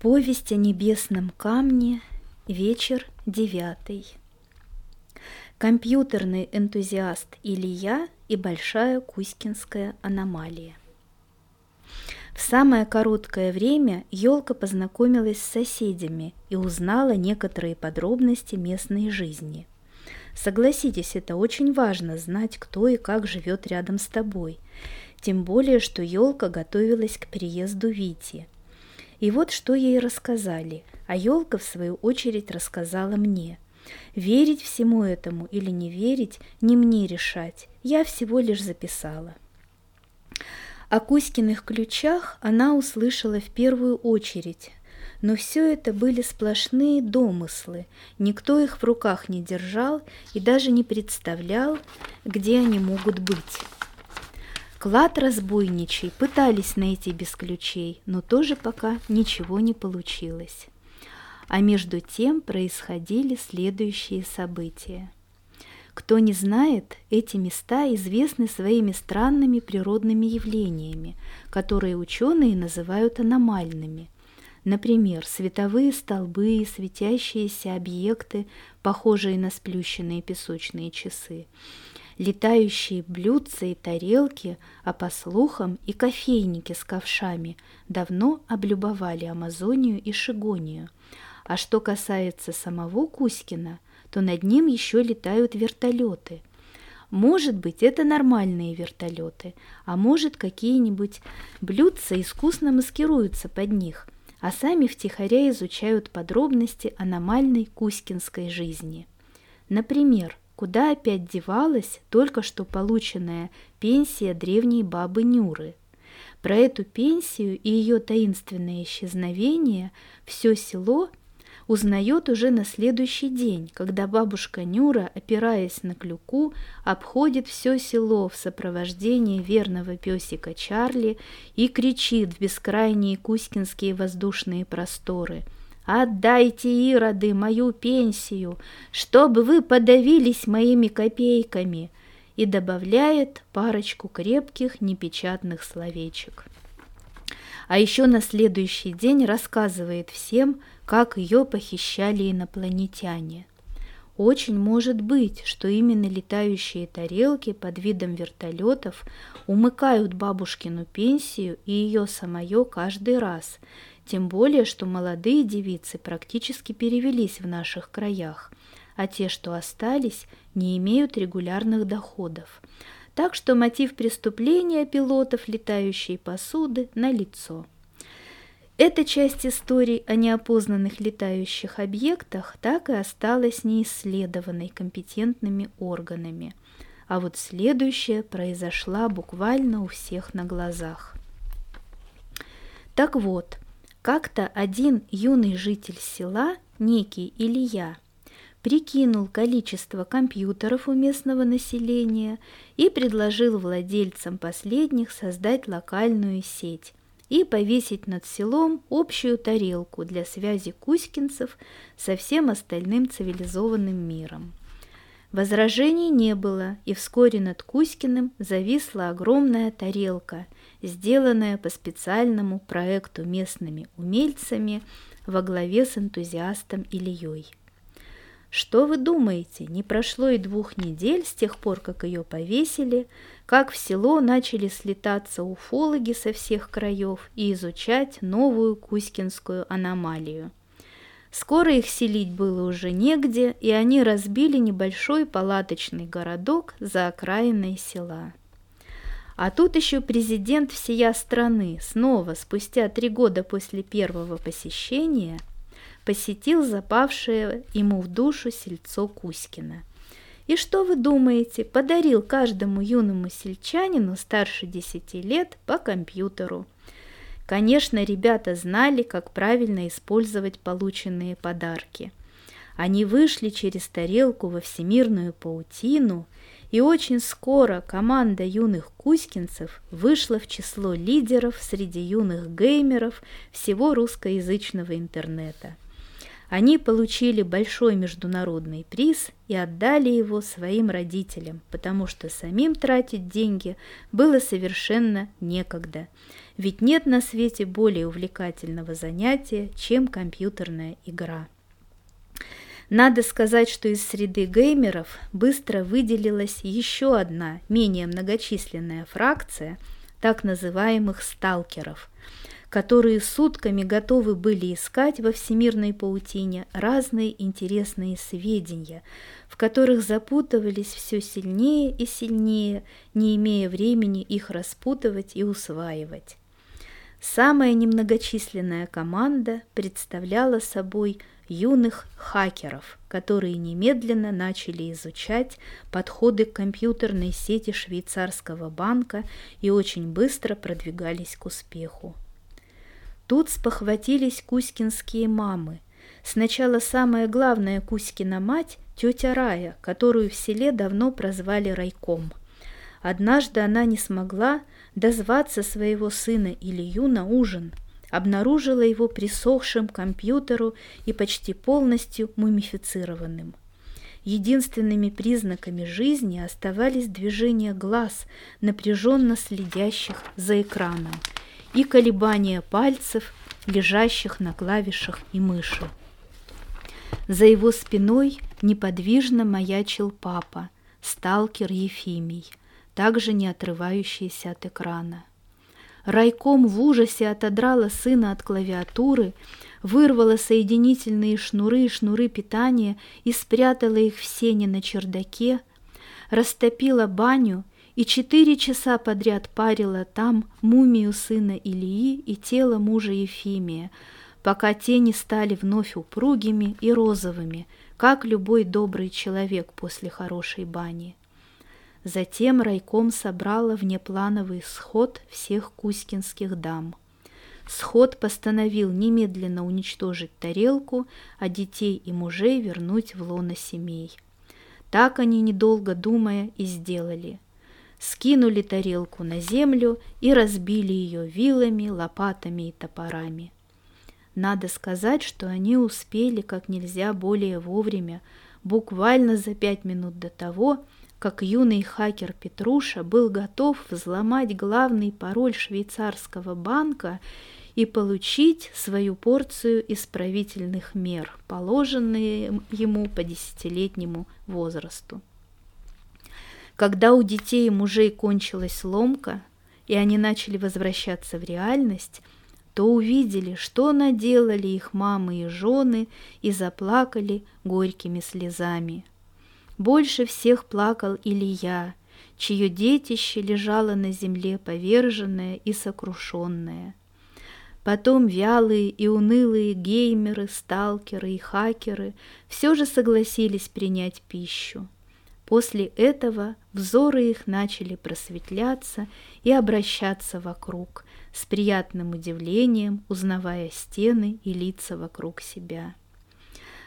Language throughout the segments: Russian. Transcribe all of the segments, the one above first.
Повесть о небесном камне, вечер девятый. Компьютерный энтузиаст Илья и большая кузькинская аномалия. В самое короткое время елка познакомилась с соседями и узнала некоторые подробности местной жизни. Согласитесь, это очень важно знать, кто и как живет рядом с тобой. Тем более, что елка готовилась к приезду Вити – и вот что ей рассказали, а елка, в свою очередь, рассказала мне. Верить всему этому или не верить, не мне решать, я всего лишь записала. О Кузькиных ключах она услышала в первую очередь, но все это были сплошные домыслы, никто их в руках не держал и даже не представлял, где они могут быть. Клад разбойничий пытались найти без ключей, но тоже пока ничего не получилось. А между тем происходили следующие события. Кто не знает, эти места известны своими странными природными явлениями, которые ученые называют аномальными. Например, световые столбы, светящиеся объекты, похожие на сплющенные песочные часы – летающие блюдца и тарелки, а по слухам и кофейники с ковшами давно облюбовали Амазонию и Шигонию. А что касается самого Кузькина, то над ним еще летают вертолеты. Может быть, это нормальные вертолеты, а может, какие-нибудь блюдца искусно маскируются под них, а сами втихаря изучают подробности аномальной кузькинской жизни. Например, Куда опять девалась только что полученная пенсия древней бабы Нюры? Про эту пенсию и ее таинственное исчезновение все село узнает уже на следующий день, когда бабушка Нюра, опираясь на клюку, обходит все село в сопровождении верного песика Чарли и кричит в бескрайние кузькинские воздушные просторы – Отдайте, ироды, мою пенсию, чтобы вы подавились моими копейками, и добавляет парочку крепких непечатных словечек. А еще на следующий день рассказывает всем, как ее похищали инопланетяне. Очень может быть, что именно летающие тарелки под видом вертолетов умыкают бабушкину пенсию и ее самое каждый раз – тем более, что молодые девицы практически перевелись в наших краях, а те, что остались, не имеют регулярных доходов. Так что мотив преступления пилотов летающей посуды налицо. Эта часть истории о неопознанных летающих объектах так и осталась неисследованной компетентными органами. А вот следующая произошла буквально у всех на глазах. Так вот, как-то один юный житель села, некий Илья, прикинул количество компьютеров у местного населения и предложил владельцам последних создать локальную сеть и повесить над селом общую тарелку для связи кузькинцев со всем остальным цивилизованным миром. Возражений не было, и вскоре над Кузькиным зависла огромная тарелка – сделанная по специальному проекту местными умельцами во главе с энтузиастом Ильей. Что вы думаете, не прошло и двух недель с тех пор, как ее повесили, как в село начали слетаться уфологи со всех краев и изучать новую кузькинскую аномалию. Скоро их селить было уже негде, и они разбили небольшой палаточный городок за окраиной села. А тут еще президент всея страны снова, спустя три года после первого посещения, посетил запавшее ему в душу сельцо Кузькина. И что вы думаете, подарил каждому юному сельчанину старше десяти лет по компьютеру. Конечно, ребята знали, как правильно использовать полученные подарки. Они вышли через тарелку во всемирную паутину – и очень скоро команда юных кузькинцев вышла в число лидеров среди юных геймеров всего русскоязычного интернета. Они получили большой международный приз и отдали его своим родителям, потому что самим тратить деньги было совершенно некогда. Ведь нет на свете более увлекательного занятия, чем компьютерная игра. Надо сказать, что из среды геймеров быстро выделилась еще одна, менее многочисленная фракция так называемых сталкеров, которые сутками готовы были искать во всемирной паутине разные интересные сведения, в которых запутывались все сильнее и сильнее, не имея времени их распутывать и усваивать. Самая немногочисленная команда представляла собой юных хакеров, которые немедленно начали изучать подходы к компьютерной сети швейцарского банка и очень быстро продвигались к успеху. Тут спохватились кузькинские мамы. Сначала самая главная Кузькина мать, тетя Рая, которую в селе давно прозвали Райком. Однажды она не смогла дозваться своего сына Илью на ужин – обнаружила его присохшим к компьютеру и почти полностью мумифицированным. Единственными признаками жизни оставались движения глаз, напряженно следящих за экраном, и колебания пальцев, лежащих на клавишах и мыши. За его спиной неподвижно маячил папа, сталкер Ефимий, также не отрывающийся от экрана. Райком в ужасе отодрала сына от клавиатуры, вырвала соединительные шнуры и шнуры питания и спрятала их в сене на чердаке, растопила баню и четыре часа подряд парила там мумию сына Ильи и тело мужа Ефимия, пока те не стали вновь упругими и розовыми, как любой добрый человек после хорошей бани. Затем райком собрала внеплановый сход всех кузькинских дам. Сход постановил немедленно уничтожить тарелку, а детей и мужей вернуть в лоно семей. Так они, недолго думая, и сделали. Скинули тарелку на землю и разбили ее вилами, лопатами и топорами. Надо сказать, что они успели как нельзя более вовремя, буквально за пять минут до того, как юный хакер Петруша был готов взломать главный пароль швейцарского банка и получить свою порцию исправительных мер, положенные ему по десятилетнему возрасту. Когда у детей и мужей кончилась ломка, и они начали возвращаться в реальность, то увидели, что наделали их мамы и жены, и заплакали горькими слезами – больше всех плакал Илья, чье детище лежало на земле поверженное и сокрушенное. Потом вялые и унылые геймеры, сталкеры и хакеры все же согласились принять пищу. После этого взоры их начали просветляться и обращаться вокруг, с приятным удивлением узнавая стены и лица вокруг себя.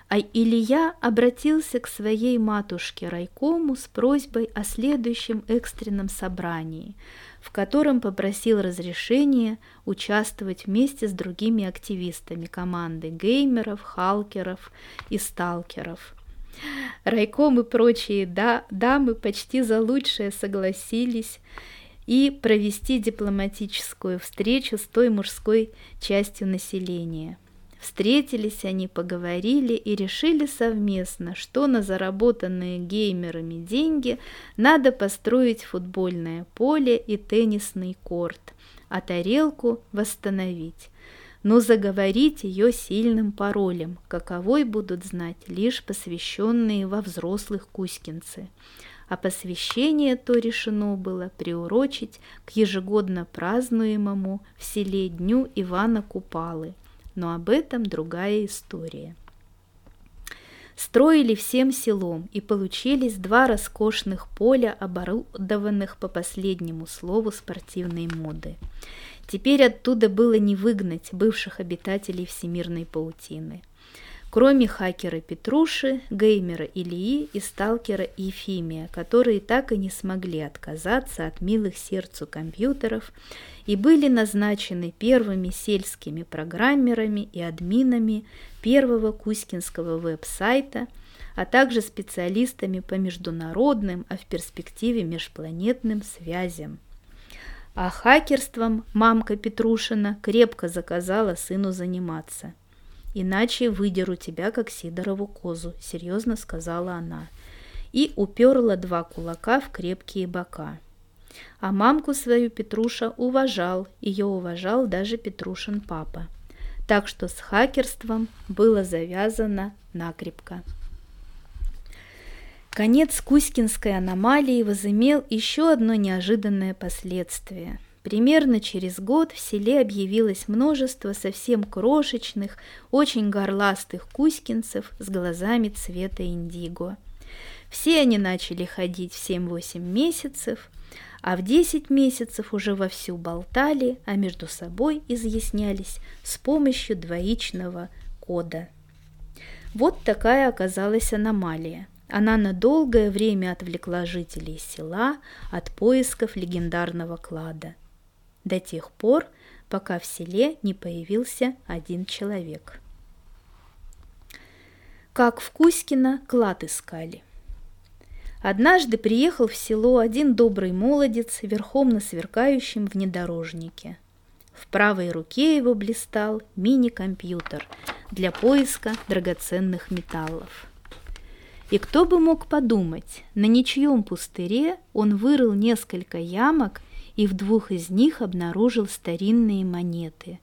А Илья обратился к своей матушке Райкому с просьбой о следующем экстренном собрании, в котором попросил разрешения участвовать вместе с другими активистами команды геймеров, халкеров и сталкеров. Райком и прочие да, дамы почти за лучшее согласились и провести дипломатическую встречу с той мужской частью населения – Встретились они, поговорили и решили совместно, что на заработанные геймерами деньги надо построить футбольное поле и теннисный корт, а тарелку восстановить. Но заговорить ее сильным паролем, каковой будут знать лишь посвященные во взрослых кузькинцы. А посвящение то решено было приурочить к ежегодно празднуемому в селе Дню Ивана Купалы – но об этом другая история. Строили всем селом, и получились два роскошных поля, оборудованных по последнему слову спортивной моды. Теперь оттуда было не выгнать бывших обитателей всемирной паутины. кроме хакера Петруши, геймера Ильи и сталкера Ефимия, которые так и не смогли отказаться от милых сердцу компьютеров и были назначены первыми сельскими программерами и админами первого кузькинского веб-сайта, а также специалистами по международным, а в перспективе межпланетным связям. А хакерством мамка Петрушина крепко заказала сыну заниматься – иначе выдеру тебя, как Сидорову козу», — серьезно сказала она. И уперла два кулака в крепкие бока. А мамку свою Петруша уважал, ее уважал даже Петрушин папа. Так что с хакерством было завязано накрепко. Конец Кузькинской аномалии возымел еще одно неожиданное последствие – Примерно через год в селе объявилось множество совсем крошечных, очень горластых кузькинцев с глазами цвета индиго. Все они начали ходить в 7-8 месяцев, а в 10 месяцев уже вовсю болтали, а между собой изъяснялись с помощью двоичного кода. Вот такая оказалась аномалия. Она на долгое время отвлекла жителей села от поисков легендарного клада – до тех пор, пока в селе не появился один человек. Как в Кузькино клад искали. Однажды приехал в село один добрый молодец верхом на сверкающем внедорожнике. В правой руке его блистал мини-компьютер для поиска драгоценных металлов. И кто бы мог подумать, на ничьем пустыре он вырыл несколько ямок – и в двух из них обнаружил старинные монеты.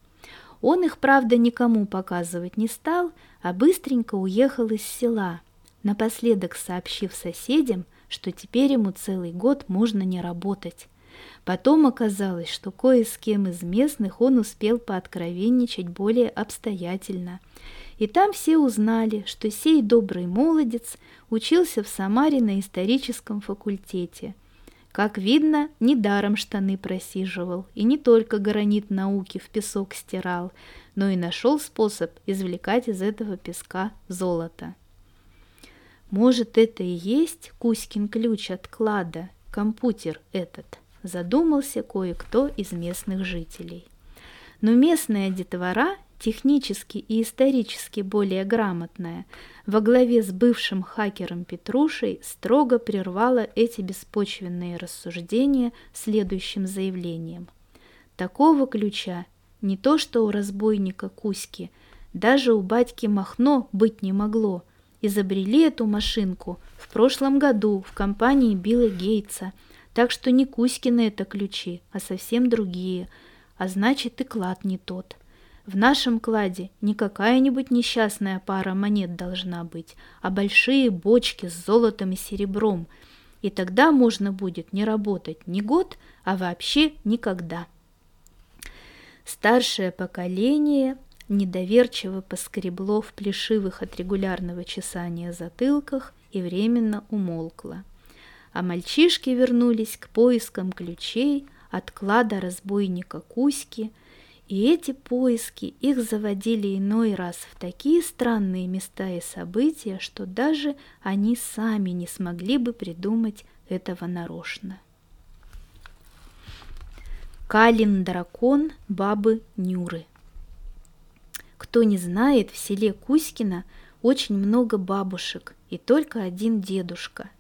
Он их, правда, никому показывать не стал, а быстренько уехал из села, напоследок сообщив соседям, что теперь ему целый год можно не работать. Потом оказалось, что кое с кем из местных он успел пооткровенничать более обстоятельно. И там все узнали, что сей добрый молодец учился в Самаре на историческом факультете – как видно, недаром штаны просиживал, и не только гранит науки в песок стирал, но и нашел способ извлекать из этого песка золото. Может, это и есть Кузькин ключ от клада, компьютер этот, задумался кое-кто из местных жителей. Но местная детвора технически и исторически более грамотная, во главе с бывшим хакером Петрушей строго прервала эти беспочвенные рассуждения следующим заявлением. Такого ключа не то что у разбойника Кузьки, даже у батьки Махно быть не могло. Изобрели эту машинку в прошлом году в компании Билла Гейтса, так что не Кузькины это ключи, а совсем другие, а значит и клад не тот. В нашем кладе не какая-нибудь несчастная пара монет должна быть, а большие бочки с золотом и серебром. И тогда можно будет не работать ни год, а вообще никогда. Старшее поколение недоверчиво поскребло в плешивых от регулярного чесания затылках и временно умолкло. А мальчишки вернулись к поискам ключей от клада разбойника Кузьки – и эти поиски их заводили иной раз в такие странные места и события, что даже они сами не смогли бы придумать этого нарочно. Калин дракон бабы Нюры. Кто не знает, в селе Кузькино очень много бабушек и только один дедушка –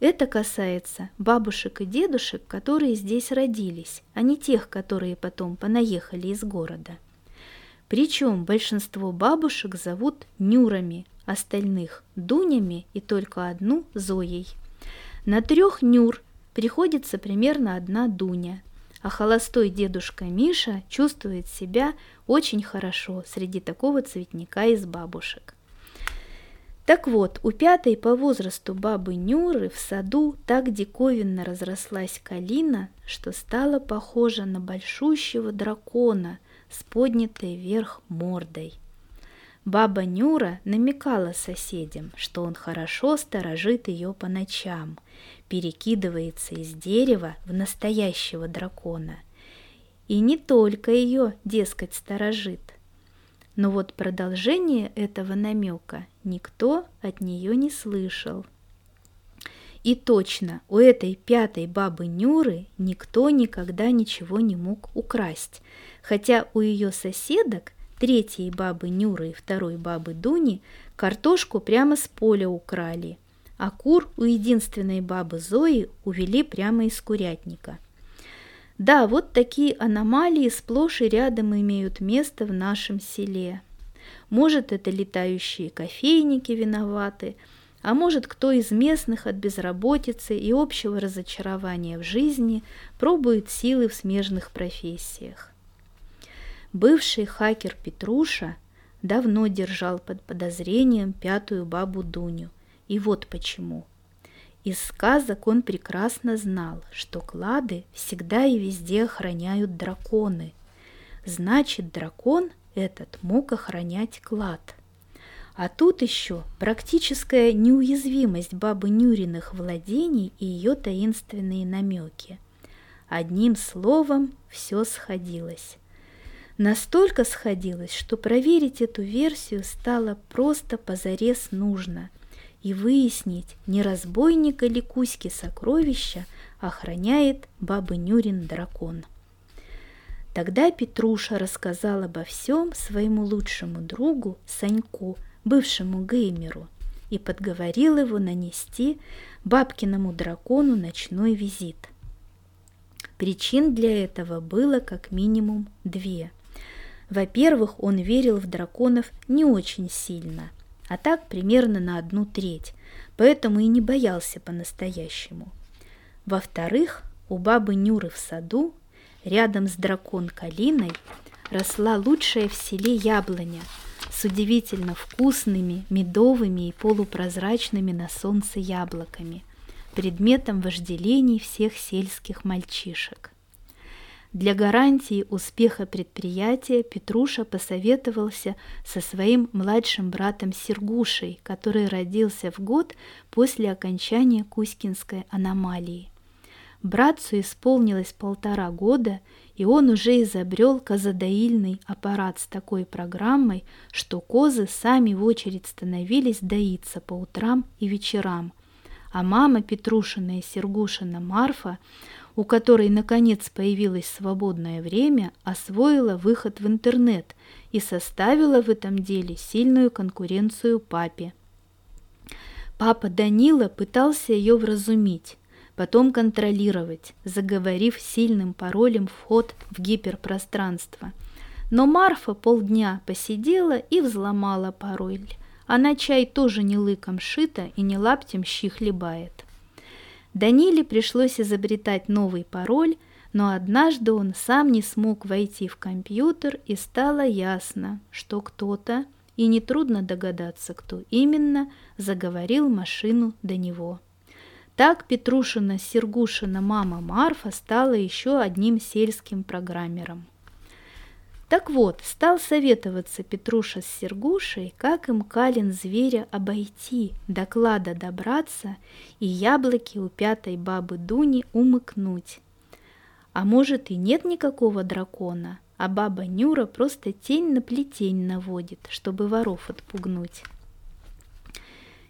это касается бабушек и дедушек, которые здесь родились, а не тех, которые потом понаехали из города. Причем большинство бабушек зовут Нюрами, остальных – Дунями и только одну – Зоей. На трех Нюр приходится примерно одна Дуня, а холостой дедушка Миша чувствует себя очень хорошо среди такого цветника из бабушек. Так вот, у пятой по возрасту бабы Нюры в саду так диковинно разрослась калина, что стала похожа на большущего дракона с поднятой вверх мордой. Баба Нюра намекала соседям, что он хорошо сторожит ее по ночам, перекидывается из дерева в настоящего дракона. И не только ее, дескать, сторожит, Но вот продолжение этого намека никто от нее не слышал. И точно, у этой пятой бабы Нюры никто никогда ничего не мог украсть, хотя у ее соседок, третьей бабы Нюры и второй бабы Дуни, картошку прямо с поля украли, а кур у единственной бабы Зои увели прямо из курятника – да, вот такие аномалии сплошь и рядом имеют место в нашем селе. Может, это летающие кофейники виноваты, а может, кто из местных от безработицы и общего разочарования в жизни пробует силы в смежных профессиях. Бывший хакер Петруша давно держал под подозрением пятую бабу Дуню. И вот почему – из сказок он прекрасно знал, что клады всегда и везде охраняют драконы. Значит, дракон этот мог охранять клад. А тут еще практическая неуязвимость бабы Нюриных владений и ее таинственные намеки. Одним словом, все сходилось. Настолько сходилось, что проверить эту версию стало просто позарез нужно – и выяснить, не разбойника ли Кузьки сокровища охраняет баба Нюрин дракон. Тогда Петруша рассказал обо всем своему лучшему другу Саньку, бывшему геймеру, и подговорил его нанести бабкиному дракону ночной визит. Причин для этого было как минимум две. Во-первых, он верил в драконов не очень сильно, а так примерно на одну треть, поэтому и не боялся по-настоящему. Во-вторых, у бабы Нюры в саду, рядом с дракон Калиной, росла лучшая в селе яблоня с удивительно вкусными, медовыми и полупрозрачными на солнце яблоками, предметом вожделений всех сельских мальчишек. Для гарантии успеха предприятия Петруша посоветовался со своим младшим братом Сергушей, который родился в год после окончания Кузькинской аномалии. Братцу исполнилось полтора года, и он уже изобрел козадоильный аппарат с такой программой, что козы сами в очередь становились доиться по утрам и вечерам. А мама Петрушина и Сергушина Марфа у которой наконец появилось свободное время, освоила выход в интернет и составила в этом деле сильную конкуренцию папе. Папа Данила пытался ее вразумить, потом контролировать, заговорив сильным паролем вход в гиперпространство. Но Марфа полдня посидела и взломала пароль. Она чай тоже не лыком шита и не лаптем щи хлебает. Даниле пришлось изобретать новый пароль, но однажды он сам не смог войти в компьютер, и стало ясно, что кто-то, и нетрудно догадаться, кто именно, заговорил машину до него. Так Петрушина Сергушина мама Марфа стала еще одним сельским программером – так вот, стал советоваться Петруша с Сергушей, как им Калин зверя обойти, доклада добраться и яблоки у пятой бабы Дуни умыкнуть. А может и нет никакого дракона, а баба Нюра просто тень на плетень наводит, чтобы воров отпугнуть.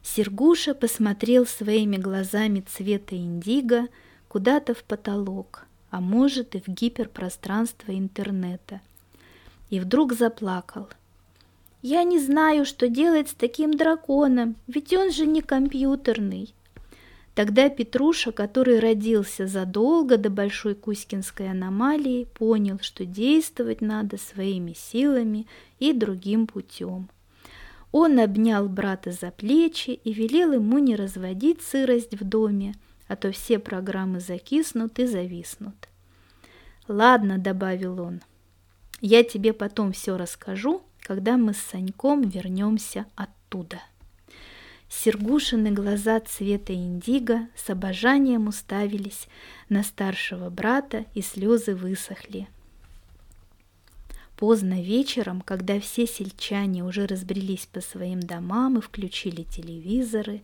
Сергуша посмотрел своими глазами цвета индиго куда-то в потолок, а может и в гиперпространство интернета – и вдруг заплакал. «Я не знаю, что делать с таким драконом, ведь он же не компьютерный». Тогда Петруша, который родился задолго до Большой Кузькинской аномалии, понял, что действовать надо своими силами и другим путем. Он обнял брата за плечи и велел ему не разводить сырость в доме, а то все программы закиснут и зависнут. «Ладно», — добавил он, — я тебе потом все расскажу, когда мы с Саньком вернемся оттуда. Сергушины глаза цвета индиго с обожанием уставились на старшего брата, и слезы высохли. Поздно вечером, когда все сельчане уже разбрелись по своим домам и включили телевизоры,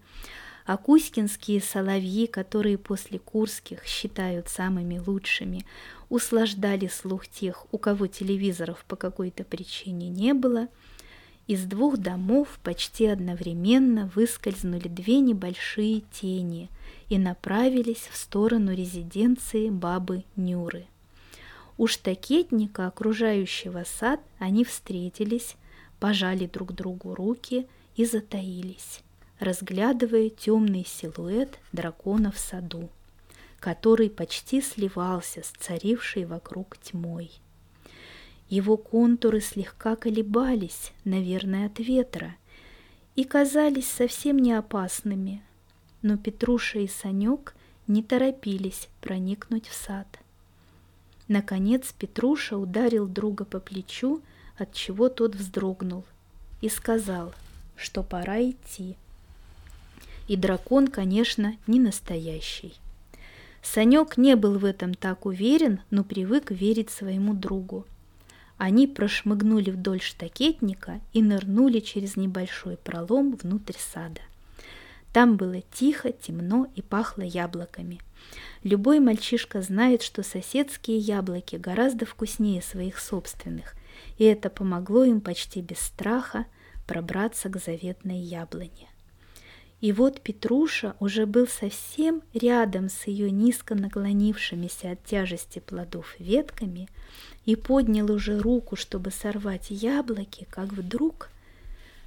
а кузькинские соловьи, которые после курских считают самыми лучшими, услаждали слух тех, у кого телевизоров по какой-то причине не было, Из двух домов почти одновременно выскользнули две небольшие тени и направились в сторону резиденции бабы Нюры. У штакетника, окружающего сад, они встретились, пожали друг другу руки и затаились, разглядывая темный силуэт дракона в саду, который почти сливался с царившей вокруг тьмой. Его контуры слегка колебались, наверное, от ветра, и казались совсем не опасными, но Петруша и Санек не торопились проникнуть в сад. Наконец Петруша ударил друга по плечу, от чего тот вздрогнул, и сказал, что пора идти. И дракон, конечно, не настоящий. Санек не был в этом так уверен, но привык верить своему другу. Они прошмыгнули вдоль штакетника и нырнули через небольшой пролом внутрь сада. Там было тихо, темно и пахло яблоками. Любой мальчишка знает, что соседские яблоки гораздо вкуснее своих собственных, и это помогло им почти без страха пробраться к заветной яблоне. И вот Петруша уже был совсем рядом с ее низко наклонившимися от тяжести плодов ветками и поднял уже руку, чтобы сорвать яблоки, как вдруг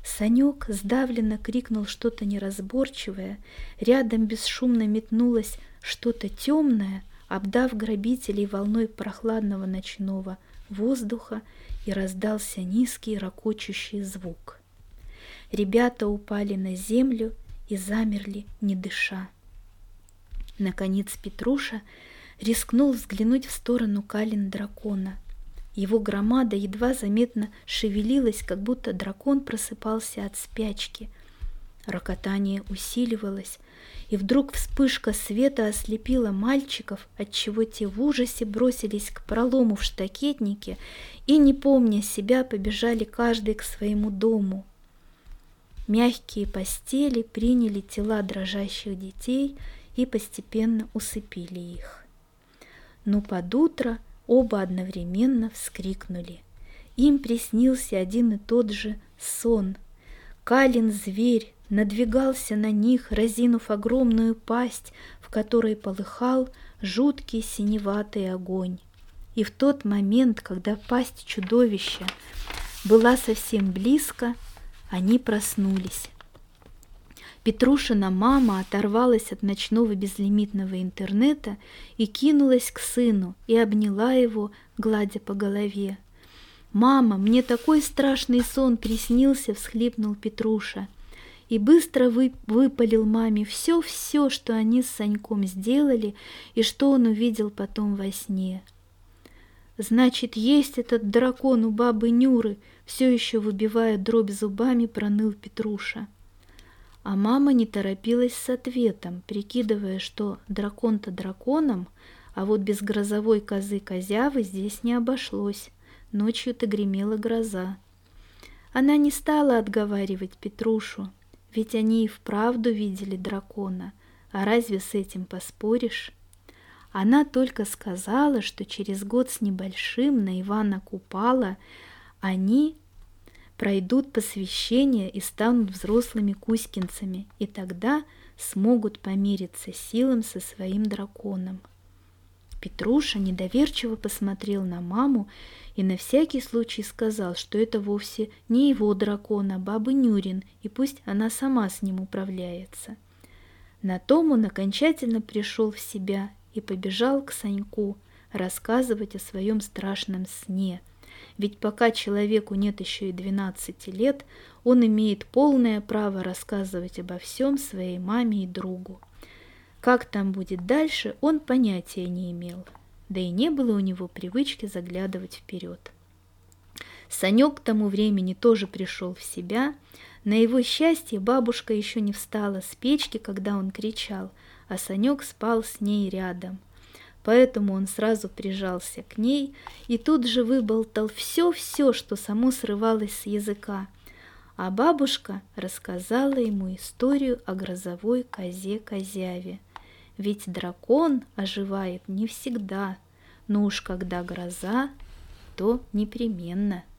Санек сдавленно крикнул что-то неразборчивое, рядом бесшумно метнулось что-то темное, обдав грабителей волной прохладного ночного воздуха, и раздался низкий ракочущий звук. Ребята упали на землю и замерли, не дыша. Наконец Петруша рискнул взглянуть в сторону калин дракона. Его громада едва заметно шевелилась, как будто дракон просыпался от спячки. Рокотание усиливалось, и вдруг вспышка света ослепила мальчиков, отчего те в ужасе бросились к пролому в штакетнике и, не помня себя, побежали каждый к своему дому. Мягкие постели приняли тела дрожащих детей и постепенно усыпили их. Но под утро оба одновременно вскрикнули. Им приснился один и тот же сон. Калин зверь надвигался на них, разинув огромную пасть, в которой полыхал жуткий синеватый огонь. И в тот момент, когда пасть чудовища была совсем близко, они проснулись. Петрушина мама оторвалась от ночного безлимитного интернета и кинулась к сыну и обняла его, гладя по голове. «Мама, мне такой страшный сон приснился!» – всхлипнул Петруша. И быстро вы, выпалил маме все-все, что они с Саньком сделали и что он увидел потом во сне. «Значит, есть этот дракон у бабы Нюры!» все еще выбивая дробь зубами, проныл Петруша. А мама не торопилась с ответом, прикидывая, что дракон-то драконом, а вот без грозовой козы-козявы здесь не обошлось. Ночью-то гремела гроза. Она не стала отговаривать Петрушу, ведь они и вправду видели дракона, а разве с этим поспоришь? Она только сказала, что через год с небольшим на Ивана Купала они пройдут посвящение и станут взрослыми кузькинцами, и тогда смогут помириться силам со своим драконом. Петруша недоверчиво посмотрел на маму и на всякий случай сказал, что это вовсе не его дракон, а бабы Нюрин, и пусть она сама с ним управляется. На том он окончательно пришел в себя и побежал к Саньку рассказывать о своем страшном сне – ведь пока человеку нет еще и 12 лет, он имеет полное право рассказывать обо всем своей маме и другу. Как там будет дальше, он понятия не имел, да и не было у него привычки заглядывать вперед. Санек к тому времени тоже пришел в себя. На его счастье бабушка еще не встала с печки, когда он кричал, а Санек спал с ней рядом – поэтому он сразу прижался к ней и тут же выболтал все-все, что само срывалось с языка. А бабушка рассказала ему историю о грозовой козе-козяве. Ведь дракон оживает не всегда, но уж когда гроза, то непременно –